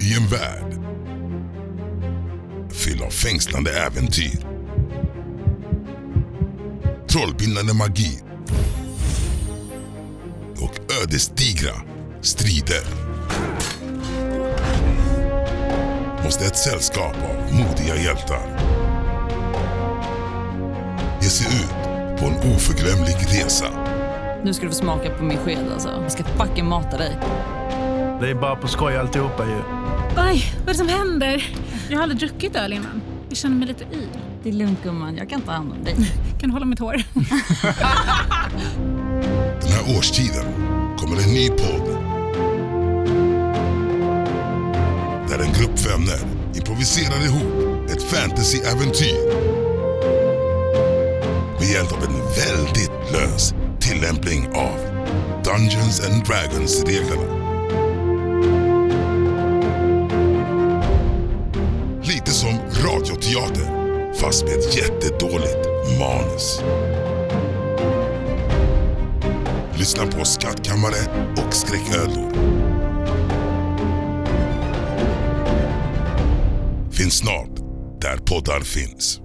I en värld fylld av fängslande äventyr, trollbindande magi och ödesdigra strider måste ett sällskap av modiga hjältar ge sig ut på en oförglömlig resa. Nu ska du få smaka på min sked alltså. Jag ska fucking mata dig. Det är bara på skoj alltihopa ju. Oj, vad är det som händer? Jag har aldrig druckit öl innan. Jag känner mig lite yr. Det är lugnt gumman, jag kan ta hand om dig. Kan du hålla mitt hår? Den här årstiden kommer en ny podd. Där en grupp vänner improviserar ihop ett fantasy-äventyr. Med hjälp av en väldigt lös tillämpning av Dungeons and Dragons-reglerna. Radioteater, fast med ett jättedåligt manus. Lyssna på Skattkammare och Skräcködlor. Finns snart där poddar finns.